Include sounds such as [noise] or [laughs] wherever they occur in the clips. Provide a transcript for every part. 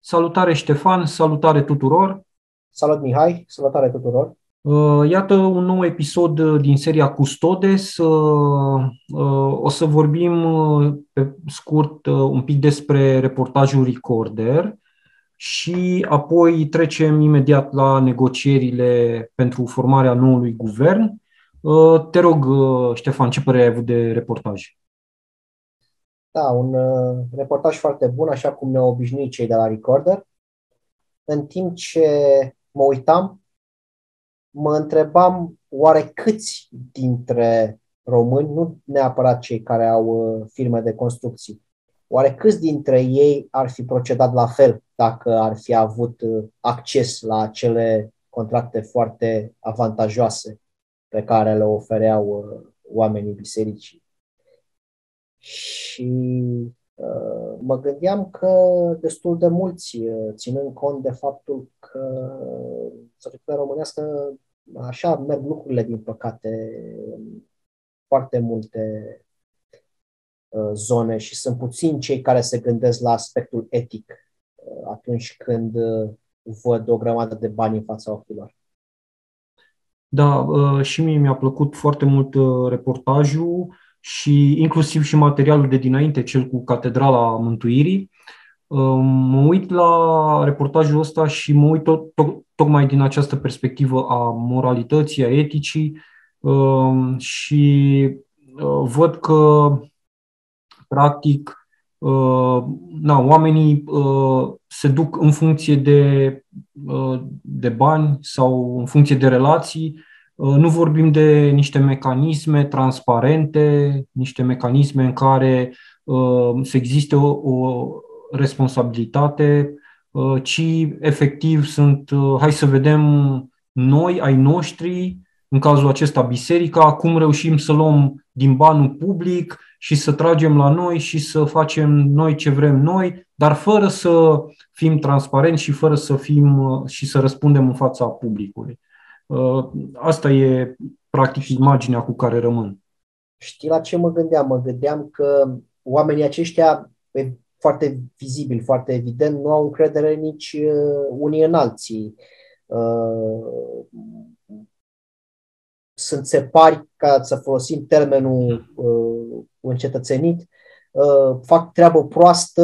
Salutare Ștefan, salutare tuturor! Salut Mihai, salutare tuturor! Uh, iată un nou episod uh, din seria Custodes. Uh, o să vorbim pe scurt un pic despre reportajul Recorder și apoi trecem imediat la negocierile pentru formarea noului guvern. Te rog, Ștefan, ce părere ai avut de reportaj? Da, un reportaj foarte bun, așa cum ne-au obișnuit cei de la Recorder. În timp ce mă uitam, mă întrebam oare câți dintre români, nu neapărat cei care au uh, firme de construcții, oare câți dintre ei ar fi procedat la fel dacă ar fi avut uh, acces la acele contracte foarte avantajoase pe care le ofereau uh, oamenii bisericii. Și uh, mă gândeam că destul de mulți, ținând cont de faptul că societatea românească așa merg lucrurile, din păcate, în foarte multe uh, zone și sunt puțini cei care se gândesc la aspectul etic uh, atunci când uh, văd o grămadă de bani în fața ochilor. Da, și mie mi-a plăcut foarte mult reportajul și inclusiv și materialul de dinainte, cel cu Catedrala Mântuirii. Mă uit la reportajul ăsta și mă uit tot, tot, tocmai din această perspectivă a moralității, a eticii um, și uh, văd că, practic, uh, na, oamenii uh, se duc în funcție de, de bani sau în funcție de relații. Nu vorbim de niște mecanisme transparente, niște mecanisme în care să existe o, o responsabilitate, uh, ci efectiv sunt, uh, hai să vedem noi, ai noștri, în cazul acesta biserica, cum reușim să luăm din banul public și să tragem la noi și să facem noi ce vrem noi, dar fără să fim transparenți și fără să fim uh, și să răspundem în fața publicului. Asta e practic imaginea cu care rămân. Știi la ce mă gândeam? Mă gândeam că oamenii aceștia foarte vizibil, foarte evident, nu au încredere nici uh, unii în alții. Uh, sunt separi, ca să folosim termenul uh, încetățenit, fac treabă proastă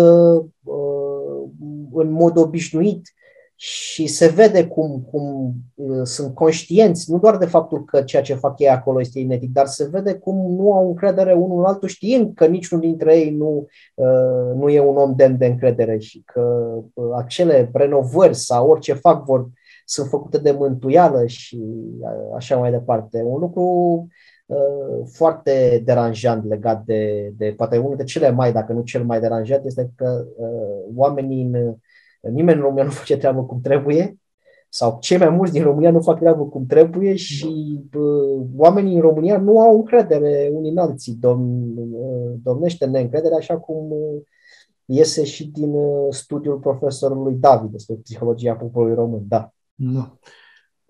în mod obișnuit și se vede cum, cum uh, sunt conștienți, nu doar de faptul că ceea ce fac ei acolo este inetic, dar se vede cum nu au încredere unul în altul știind că niciunul dintre ei nu, uh, nu e un om demn de încredere și că uh, acele renovări sau orice fac vor, sunt făcute de mântuială și uh, așa mai departe. Un lucru uh, foarte deranjant legat de, de, poate unul de cele mai, dacă nu cel mai deranjant, este că uh, oamenii în Nimeni în România nu face treabă cum trebuie sau cei mai mulți din România nu fac treabă cum trebuie și bă, oamenii în România nu au încredere unii în alții. Dom, domnește neîncredere, așa cum iese și din studiul profesorului David despre psihologia poporului român. Da. Da.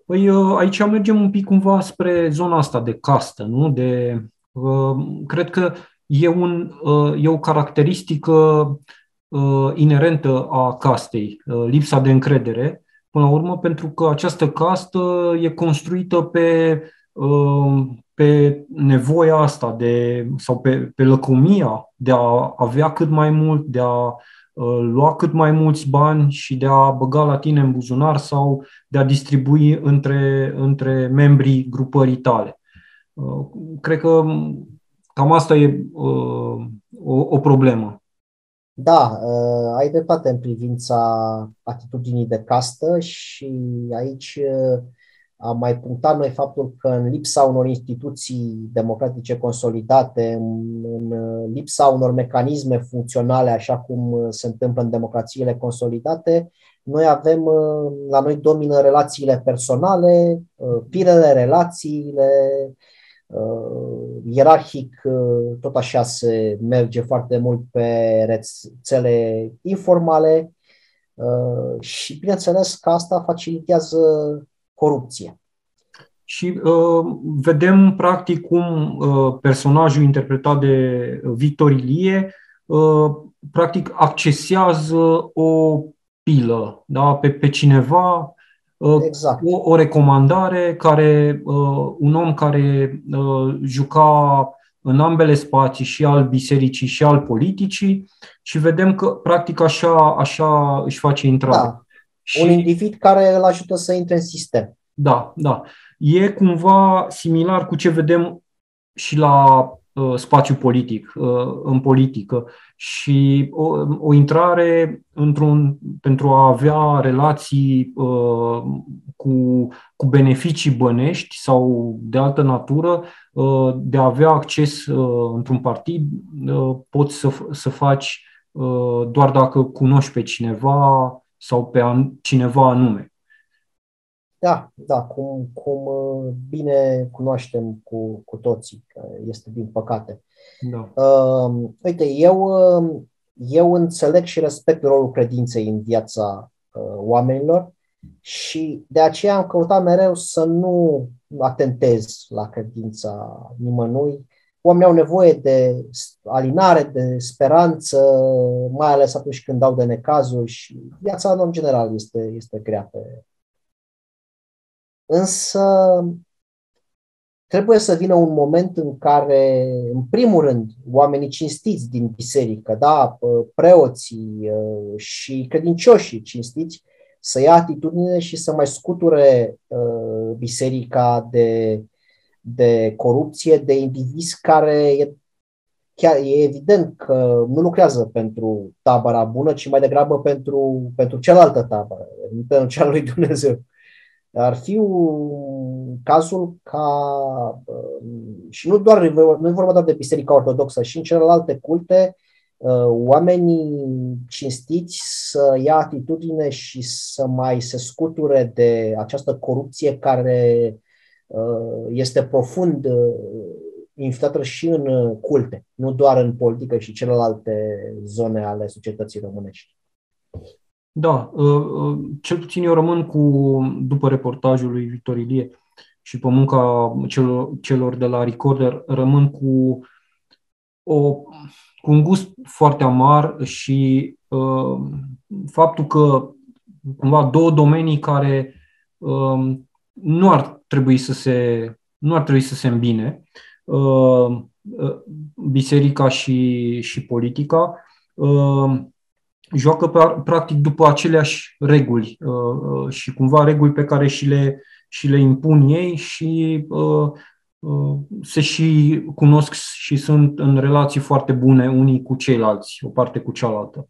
Păi aici mergem un pic cumva spre zona asta de castă, nu? De, cred că e, un, e o caracteristică uh, inerentă a castei, uh, lipsa de încredere, până la urmă, pentru că această castă e construită pe, uh, pe nevoia asta de, sau pe, pe lăcomia de a avea cât mai mult, de a uh, lua cât mai mulți bani și de a băga la tine în buzunar sau de a distribui între, între membrii grupării tale. Uh, cred că cam asta e uh, o, o problemă. Da, uh, ai dreptate în privința atitudinii de castă și aici uh, am mai punctat noi faptul că în lipsa unor instituții democratice consolidate, în lipsa unor mecanisme funcționale, așa cum se întâmplă în democrațiile consolidate, noi avem, uh, la noi domină relațiile personale, pirele, relațiile, Uh, ierarhic, uh, tot așa se merge foarte mult pe rețele informale. Uh, și, bineînțeles, că asta facilitează corupția. și uh, vedem practic cum uh, personajul interpretat de Victor Ilie uh, practic accesează o pilă da? pe, pe cineva, uh, exact. o, o recomandare care uh, un om care uh, juca în ambele spații, și al bisericii și al politicii, și vedem că practic așa, așa își face intrarea. Da. Și, un individ care îl ajută să intre în sistem. Da, da. E cumva similar cu ce vedem și la uh, spațiu politic, uh, în politică. Și o, o intrare într-un, pentru a avea relații uh, cu, cu beneficii bănești sau de altă natură, uh, de a avea acces uh, într-un partid, uh, poți să, să faci uh, doar dacă cunoști pe cineva sau pe an, cineva anume. Da, da, cum, cum uh, bine cunoaștem cu, cu toții, că este din păcate. Da. Uh, uite, eu, uh, eu înțeleg și respect rolul credinței în viața uh, oamenilor și de aceea am căutat mereu să nu atentez la credința nimănui. Oamenii au nevoie de alinare, de speranță, mai ales atunci când dau de necazuri și viața în general este, este grea pe, Însă trebuie să vină un moment în care, în primul rând, oamenii cinstiți din biserică, da, preoții ă, și credincioșii cinstiți, să ia atitudine și să mai scuture ă, biserica de, de corupție, de indivizi care e, chiar e evident că nu lucrează pentru tabăra bună, ci mai degrabă pentru, pentru cealaltă tabără, pentru cea lui Dumnezeu. Ar fi un cazul ca, um, și nu doar, nu e vorba doar de Biserica Ortodoxă, și în celelalte culte, uh, oamenii cinstiți să ia atitudine și să mai se scuture de această corupție care uh, este profund uh, infiltrată și în culte, nu doar în politică și celelalte zone ale societății românești. Da, uh, uh, cel puțin eu rămân cu, după reportajul lui Victor Ilie și pe munca celor, celor de la Recorder, rămân cu, o, cu un gust foarte amar și uh, faptul că cumva două domenii care uh, nu ar trebui să se nu ar trebui să se îmbine, uh, uh, biserica și, și politica, uh, joacă practic după aceleași reguli uh, uh, și cumva reguli pe care și le, și le impun ei și uh, se și cunosc și sunt în relații foarte bune unii cu ceilalți, o parte cu cealaltă.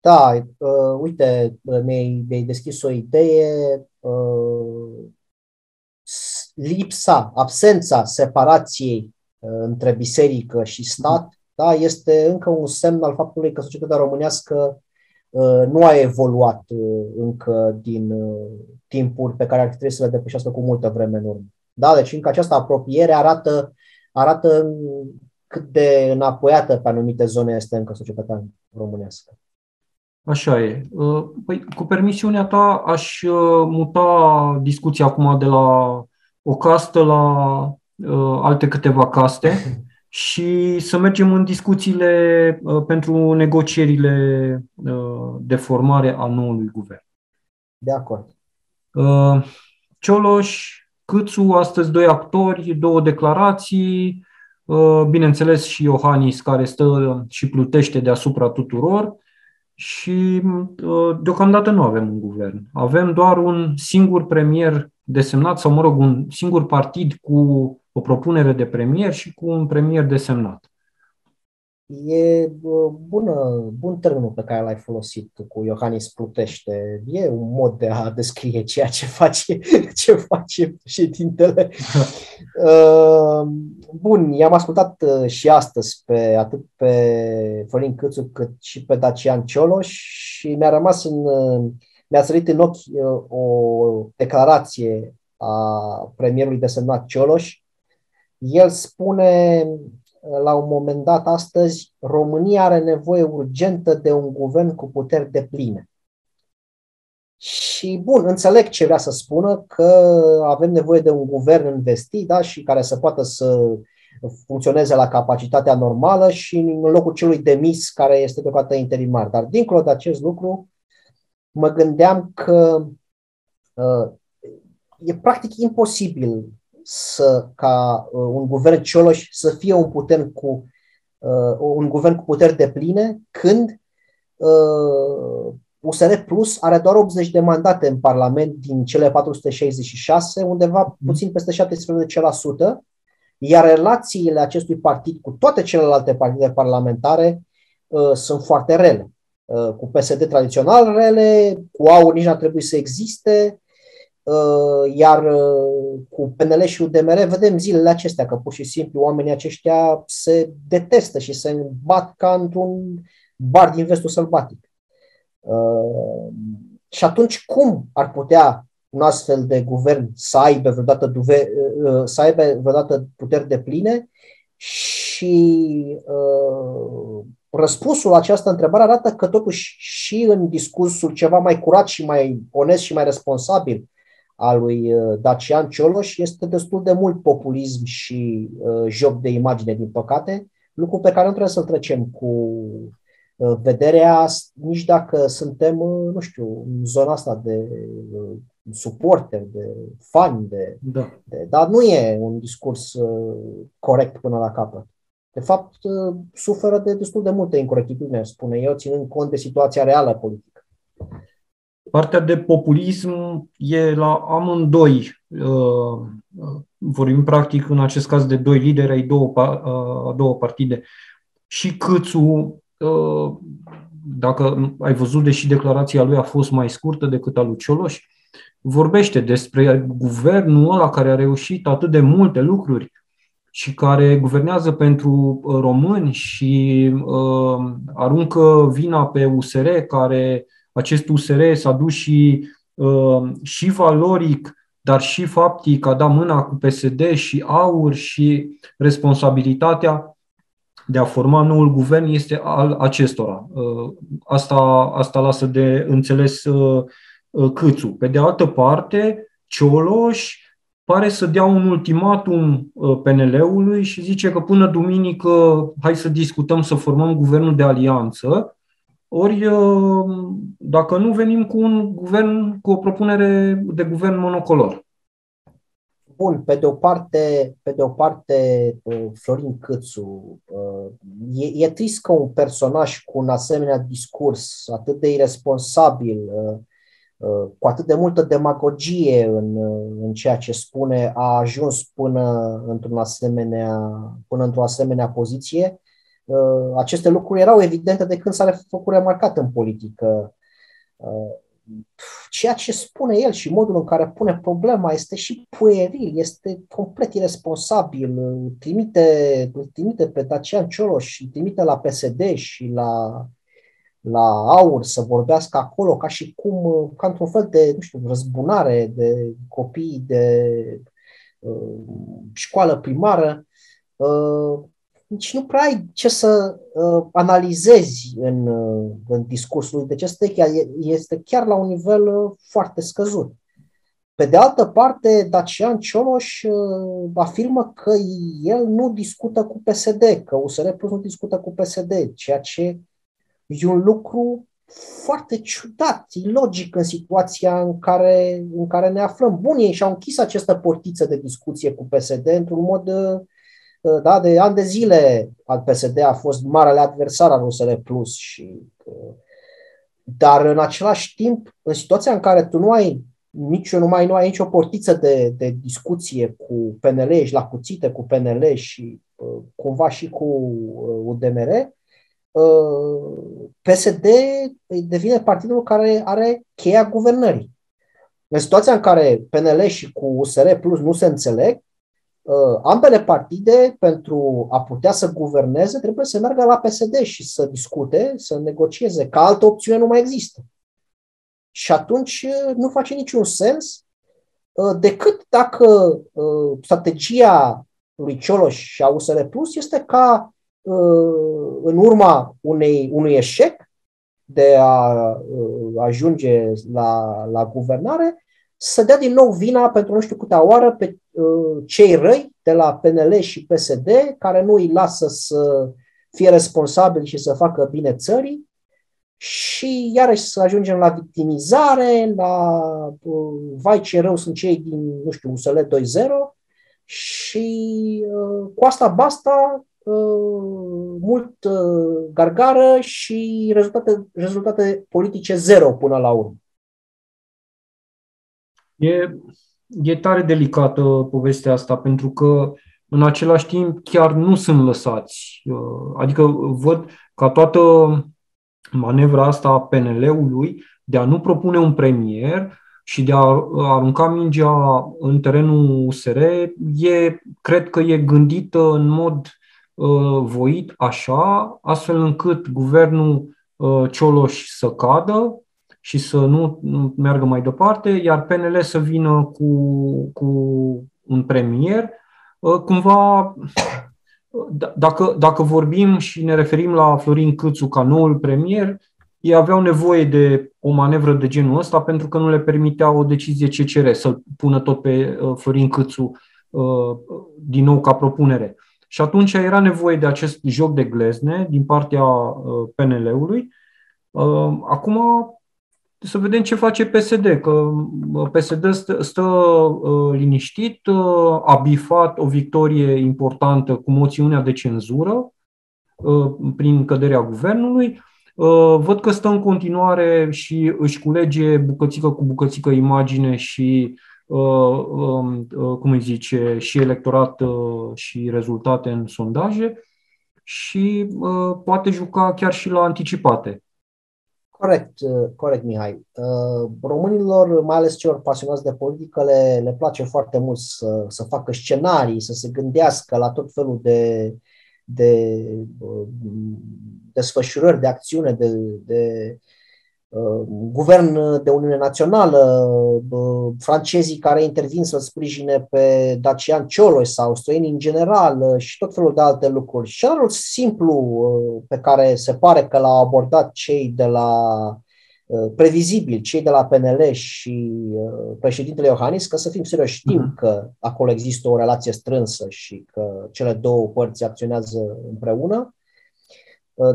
Da, uh, uite, mi-ai, mi-ai deschis o idee. Uh, lipsa, absența separației uh, între biserică și stat da, este încă un semn al faptului că societatea românească uh, nu a evoluat uh, încă din uh, timpuri pe care ar trebui să le depășească cu multă vreme în urmă. Da, deci încă această apropiere arată, arată cât de înapoiată pe anumite zone este încă societatea românească. Așa e. Păi, cu permisiunea ta, aș muta discuția acum de la o castă la alte câteva caste. [laughs] și să mergem în discuțiile uh, pentru negocierile uh, de formare a noului guvern. De acord. Uh, Cioloș, Câțu, astăzi doi actori, două declarații, bineînțeles și Iohannis care stă și plutește deasupra tuturor și deocamdată nu avem un guvern. Avem doar un singur premier desemnat sau, mă rog, un singur partid cu o propunere de premier și cu un premier desemnat. E bună, bun termenul pe care l-ai folosit cu Iohannis Plutește. E un mod de a descrie ceea ce face, [laughs] ce face președintele. [laughs] Uh, bun, i-am ascultat uh, și astăzi pe atât pe Florin Câțu cât și pe Dacian Cioloș și mi-a rămas în, uh, mi-a sărit în ochi o declarație a premierului desemnat Cioloș el spune la un moment dat astăzi, România are nevoie urgentă de un guvern cu puteri de pline. Și Și bun, înțeleg ce vrea să spună, că avem nevoie de un guvern investit da, și care să poată să funcționeze la capacitatea normală și în locul celui demis care este deocamdată interimar. Dar dincolo de acest lucru, mă gândeam că uh, e practic imposibil să, ca uh, un guvern Cioloș să fie un, puter cu, uh, un guvern cu puteri de pline când uh, USR Plus are doar 80 de mandate în Parlament din cele 466, undeva mhm. puțin peste 17%, iar relațiile acestui partid cu toate celelalte partide parlamentare uh, sunt foarte rele. Uh, cu PSD tradițional rele, cu AUR nici n-ar trebui să existe, uh, iar uh, cu PNL și UDMR vedem zilele acestea că pur și simplu oamenii aceștia se detestă și se bat ca într-un bar din vestul sălbatic. Uh, și atunci cum ar putea un astfel de guvern să aibă vreodată, duve, uh, să aibă vreodată puteri de pline și uh, răspunsul la această întrebare arată că totuși și în discursul ceva mai curat și mai onest și mai responsabil al lui uh, Dacian Cioloș este destul de mult populism și uh, joc de imagine, din păcate, lucru pe care nu trebuie să-l trecem cu Uh, vederea, nici dacă suntem, uh, nu știu, în zona asta de uh, suporter, de fani, de, da. de, dar nu e un discurs corect până la capăt. De fapt, suferă de destul de multe incorectitudine, spune eu, ținând cont de situația reală politică. Partea de populism e la amândoi. Vorbim practic în acest caz de doi lideri ai două, a două partide. Și Câțu Uh, dacă ai văzut, deși declarația lui a fost mai scurtă decât a lui Cioloș, vorbește despre guvernul ăla care a reușit atât de multe lucruri și care guvernează pentru uh, români și uh, aruncă vina pe USR, care acest USR s-a dus și, uh, și valoric, dar și faptic a dat mâna cu PSD și AUR și responsabilitatea de a forma noul guvern este al acestora. Uh, asta, asta lasă de înțeles uh, uh, Câțu. Pe de altă parte, Cioloș pare să dea un ultimatum PNL-ului și zice că până duminică hai să discutăm să formăm guvernul de alianță, ori dacă nu venim cu un guvern, cu o propunere de guvern monocolor. Bun, pe de o parte, pe de o parte uh, Florin Câțu, uh, e, e trist că un personaj cu un asemenea discurs atât de irresponsabil, uh, cu atât de multă demagogie în, în ceea ce spune, a ajuns până într-un asemenea, până într-o asemenea poziție. Aceste lucruri erau evidente de când s-a făcut remarcat în politică ceea ce spune el și modul în care pune problema este și pueril, este complet irresponsabil, îl trimite, îl trimite pe Dacian Cioloș, îl trimite la PSD și la, la AUR să vorbească acolo ca și cum, ca într-un fel de, nu știu, răzbunare de copii de uh, școală primară. Uh, nici nu prea ai ce să uh, analizezi în, uh, în discursul lui. Deci este chiar, este chiar la un nivel uh, foarte scăzut. Pe de altă parte, Dacian Cioloș uh, afirmă că el nu discută cu PSD, că USR Plus nu discută cu PSD, ceea ce e un lucru foarte ciudat, ilogic în situația în care, în care ne aflăm. Bun, ei și-au închis această portiță de discuție cu PSD într-un mod uh, Uh, da, de ani de zile al PSD a fost marele adversar al USR Plus și uh, dar în același timp, în situația în care tu nu ai nici nu mai nu ai nicio portiță de, de discuție cu PNL, ești la cuțite cu PNL și uh, cumva și cu UDMR, PSD devine partidul care are cheia guvernării. În situația în care PNL și cu USR Plus nu se înțeleg, Uh, ambele partide, pentru a putea să guverneze, trebuie să meargă la PSD și să discute, să negocieze, că altă opțiune nu mai există. Și atunci uh, nu face niciun sens uh, decât dacă strategia lui Cioloș și a USR Plus este ca în urma unei, unui eșec de a ajunge la, la guvernare, să dea din nou vina pentru nu știu câtea oară pe cei răi de la PNL și PSD, care nu îi lasă să fie responsabili și să facă bine țării, și iarăși să ajungem la victimizare, la vai ce rău sunt cei din, nu știu, USL 2.0 și uh, cu asta basta uh, mult uh, gargară și rezultate, rezultate politice zero până la urmă. E, e tare delicată povestea asta pentru că în același timp chiar nu sunt lăsați. Adică văd ca toată manevra asta a PNL-ului de a nu propune un premier și de a arunca mingea în terenul USR, e, cred că e gândită în mod uh, voit așa, astfel încât guvernul uh, Cioloș să cadă și să nu, nu meargă mai departe, iar PNL să vină cu, cu un premier, uh, cumva da, dacă, dacă vorbim și ne referim la Florin Câțu ca noul premier, ei aveau nevoie de o manevră de genul ăsta pentru că nu le permitea o decizie CCR să pună tot pe uh, Florin Câțu uh, din nou ca propunere. Și atunci era nevoie de acest joc de glezne din partea uh, PNL-ului. Acum să vedem ce face PSD, că PSD stă, stă uh, liniștit, uh, a bifat o victorie importantă cu moțiunea de cenzură uh, prin căderea guvernului. Uh, văd că stă în continuare și își culege bucățică cu bucățică imagine și uh, um, uh, cum îi zice, și electorat uh, și rezultate în sondaje și uh, poate juca chiar și la anticipate. Corect, uh, corect, Mihai. Uh, românilor, mai ales celor pasionați de politică, le, le place foarte mult să, să facă scenarii, să se gândească la tot felul de, de uh, desfășurări, de acțiune, de, de Uh, guvern de Uniune Națională, uh, francezii care intervin să sprijine pe Dacian Cioloș sau străini în general uh, și tot felul de alte lucruri. Scenariul simplu pe care se pare că l-au abordat cei de la previzibil, cei de la PNL și președintele Iohannis, că să fim serioși, știm uh-huh. că acolo există o relație strânsă și că cele două părți acționează împreună.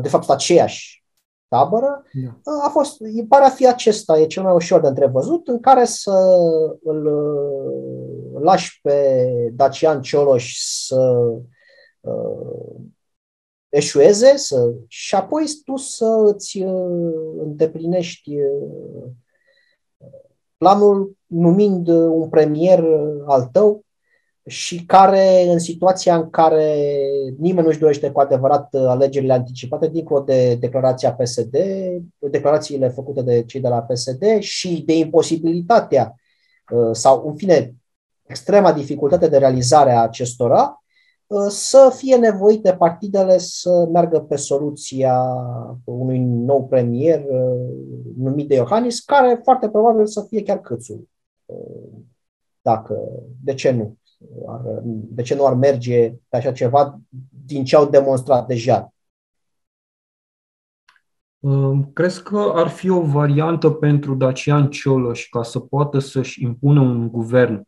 De fapt, aceeași tabără, da. a fost, pare a fi acesta, e cel mai ușor de întrevăzut, în care să îl lași pe Dacian Cioloș să uh, eșueze să, și apoi tu să îți uh, îndeplinești uh, planul numind un premier al tău și care, în situația în care nimeni nu-și dorește cu adevărat alegerile anticipate, dincolo de declarația PSD, declarațiile făcute de cei de la PSD și de imposibilitatea uh, sau, în fine, extrema dificultate de realizare a acestora, uh, să fie nevoite partidele să meargă pe soluția unui nou premier uh, numit de Iohannis, care foarte probabil să fie chiar câțul. Dacă, de ce nu? De ce nu ar merge pe așa ceva din ce au demonstrat deja? Crezi că ar fi o variantă pentru Dacian Cioloș ca să poată să-și impună un guvern,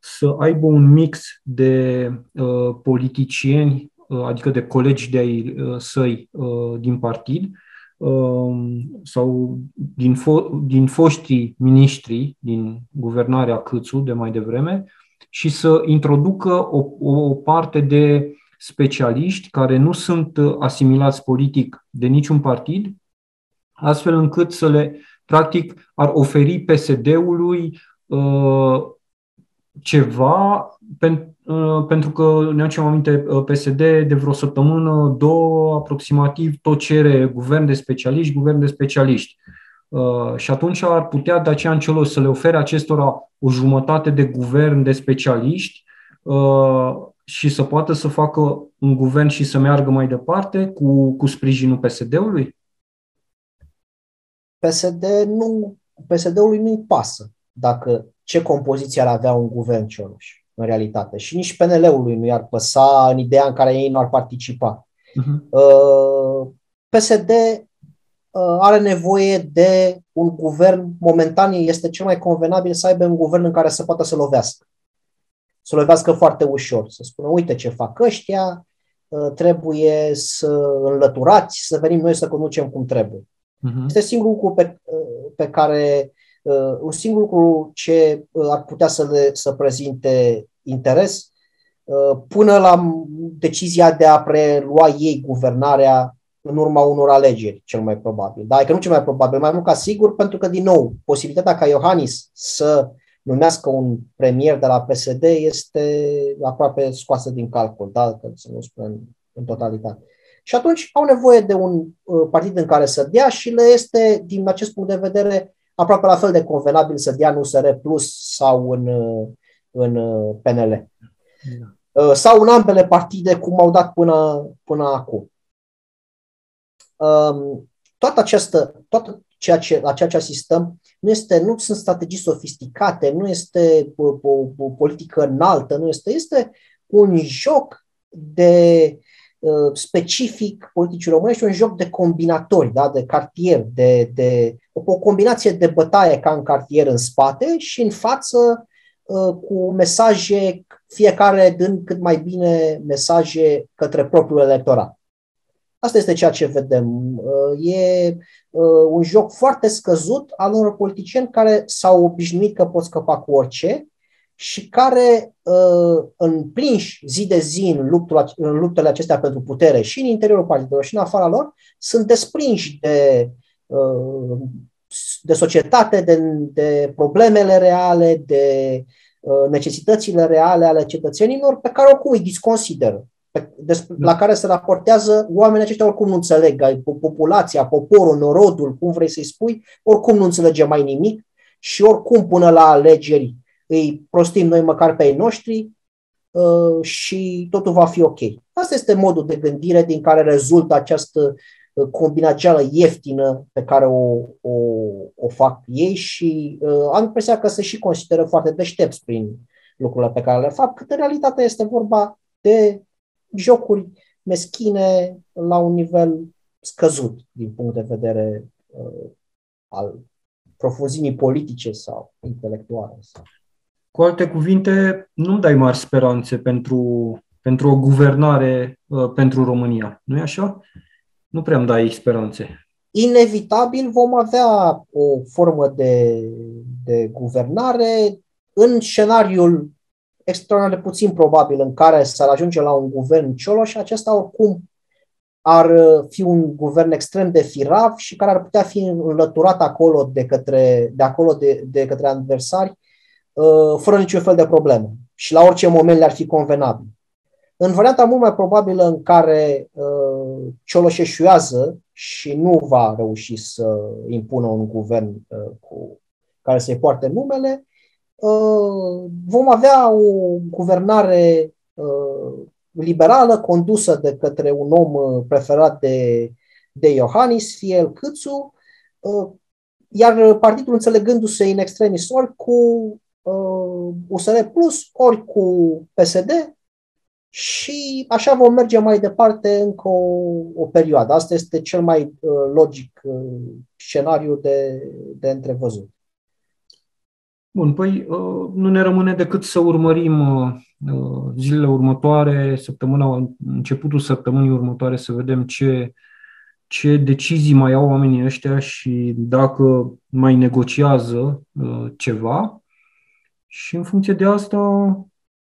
să aibă un mix de uh, politicieni, uh, adică de colegi de ai uh, săi uh, din partid, uh, sau din, fo- din foștii miniștri din guvernarea Câțu de mai devreme, și să introducă o, o parte de specialiști care nu sunt uh, asimilați politic de niciun partid, astfel încât să le, practic, ar oferi PSD-ului uh, ceva, pen, uh, pentru că ne aducem aminte, uh, PSD de vreo săptămână, două, aproximativ, tot cere guvern de specialiști, guvern de specialiști. Uh, și atunci ar putea Dacian Cioloș să le ofere acestora o jumătate de guvern de specialiști uh, și să poată să facă un guvern și să meargă mai departe cu, cu sprijinul PSD-ului? PSD nu, PSD-ului nu-i pasă dacă ce compoziție ar avea un guvern Cioloș în realitate. Și nici PNL-ului nu i-ar păsa în ideea în care ei nu ar participa. Uh-huh. Mhm. PSD are nevoie de un guvern momentan, este cel mai convenabil să aibă un guvern în care să poată să lovească. Să lovească foarte ușor, să spună, uite ce fac ăștia, trebuie să înlăturați, să venim noi să conducem cum trebuie. Uh-huh. Este singurul lucru pe, pe care, un singur lucru ce ar putea să, le, să prezinte interes, până la decizia de a prelua ei guvernarea în urma unor alegeri, cel mai probabil. Dar că nu cel mai probabil, mai mult ca sigur, pentru că, din nou, posibilitatea ca Iohannis să numească un premier de la PSD este aproape scoasă din calcul, da? Că să nu spun în, în totalitate. Și atunci au nevoie de un uh, partid în care să dea și le este, din acest punct de vedere, aproape la fel de convenabil să dea în USR Plus sau în, uh, în uh, PNL. Da. Uh, sau în ambele partide, cum au dat până, până acum. Um, toată această, toată ceea ce, la ceea ce asistăm nu, este, nu sunt strategii sofisticate, nu este o, o, o politică înaltă, nu este, este un joc de uh, specific politicii românești, un joc de combinatori, da? de cartier, de, de o, o combinație de bătaie ca în cartier în spate și în față uh, cu mesaje, fiecare dând cât mai bine mesaje către propriul electorat. Asta este ceea ce vedem. Uh, e uh, un joc foarte scăzut al unor politicieni care s-au obișnuit că pot scăpa cu orice și care, uh, împlinși zi de zi în, luptul, în luptele acestea pentru putere și în interiorul partidelor și în afara lor, sunt desprinși de, de societate, de, de problemele reale, de necesitățile reale ale cetățenilor pe care oricum îi disconsideră la care se raportează, oamenii aceștia oricum nu înțeleg, populația, poporul, norodul, cum vrei să-i spui, oricum nu înțelege mai nimic și oricum până la alegeri îi prostim noi măcar pe ei noștri uh, și totul va fi ok. Asta este modul de gândire din care rezultă această uh, combinațială ieftină pe care o, o, o fac ei și uh, am impresia că se și consideră foarte deștepți prin lucrurile pe care le fac, cât în realitate este vorba de jocuri meschine la un nivel scăzut din punct de vedere uh, al profunzimii politice sau intelectuale. Cu alte cuvinte, nu dai mari speranțe pentru, pentru o guvernare uh, pentru România, nu e așa? Nu prea îmi dai speranțe. Inevitabil vom avea o formă de, de guvernare în scenariul extraordinar de puțin probabil în care s-ar ajunge la un guvern Cioloș, acesta oricum ar uh, fi un guvern extrem de firav și care ar putea fi înlăturat acolo de către, de acolo de, de către adversari uh, fără niciun fel de problemă și la orice moment le-ar fi convenabil. În varianta mult mai probabilă în care uh, Cioloș eșuează și nu va reuși să impună un guvern uh, cu care să-i poarte numele, Uh, vom avea o guvernare uh, liberală condusă de către un om uh, preferat de, de Iohannis, fie el Câțu, iar partidul înțelegându-se în extremis ori cu USR Plus, ori cu PSD și așa vom merge mai departe încă o, o perioadă. Asta este cel mai logic scenariu de, de întrevăzut. Bun, păi uh, nu ne rămâne decât să urmărim uh, uh, zilele următoare, săptămâna, începutul săptămânii următoare, să vedem ce, ce decizii mai au oamenii ăștia și dacă mai negociază ceva. Și în funcție de asta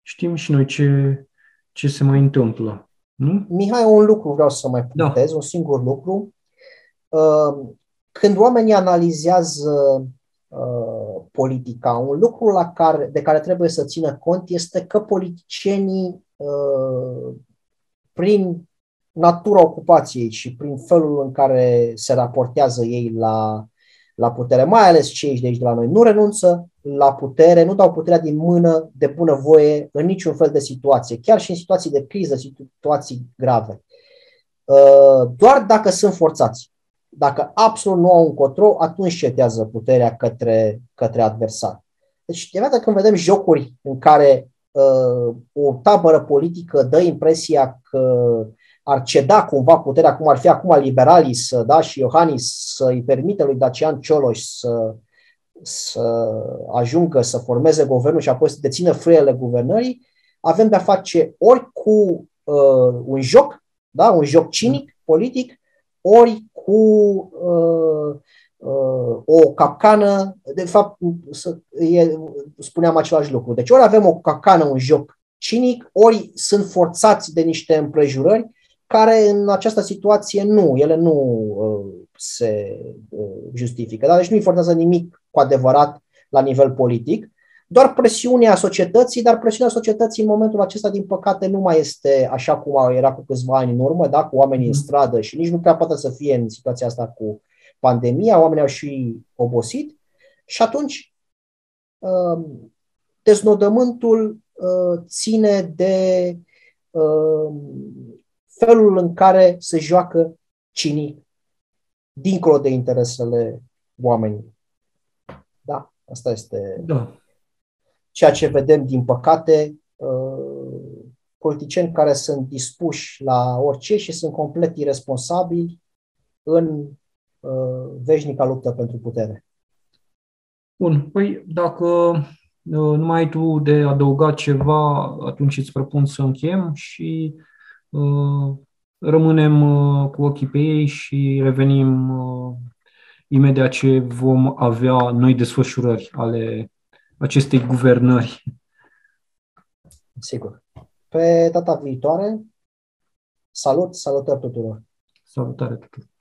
știm și noi ce, ce se mai întâmplă. Nu? Mihai, un lucru vreau să mai da. puntez, da. un singur lucru. Când oamenii analizează Uh, politica. Un lucru la care, de care trebuie să țină cont este că politicienii, uh, prin natura ocupației și prin felul în care se raportează ei la, la putere, mai ales cei de aici de la noi, nu renunță la putere, nu dau puterea din mână de bună voie în niciun fel de situație, chiar și în situații de criză, situații grave. Uh, doar dacă sunt forțați. Dacă absolut nu au un control, atunci cedează puterea către, către adversar. Deci, de dată când vedem jocuri în care uh, o tabără politică dă impresia că ar ceda cumva puterea, cum ar fi acum liberalii să, da, și Iohannis să îi permite lui Dacian Cioloș să, să ajungă să formeze guvernul și apoi să dețină frâiele guvernării, avem de-a face ori cu uh, un joc, da, un joc cinic, politic, ori cu uh, uh, o capcană, de fapt, e, spuneam același lucru. Deci ori avem o capcană, un joc cinic, ori sunt forțați de niște împrejurări care în această situație nu, ele nu uh, se uh, justifică. Da? Deci nu îi forțează nimic cu adevărat la nivel politic, doar presiunea societății, dar presiunea societății în momentul acesta, din păcate, nu mai este așa cum era cu câțiva ani în urmă, da? cu oamenii în mm. stradă și nici nu prea poate să fie în situația asta cu pandemia, oamenii au și obosit și atunci um, deznodământul uh, ține de um, felul în care se joacă cinic dincolo de interesele oamenilor. Da, asta este da. Ceea ce vedem, din păcate, uh, politicieni care sunt dispuși la orice și sunt complet irresponsabili în uh, veșnica luptă pentru putere. Bun, păi dacă uh, nu mai ai tu de adăugat ceva, atunci îți propun să încheiem și rămânem cu ochii pe ei și revenim imediat ce vom avea noi desfășurări ale acestei guvernări. Sigur. Pe data viitoare, salut, salutări tuturor! Salutare tuturor!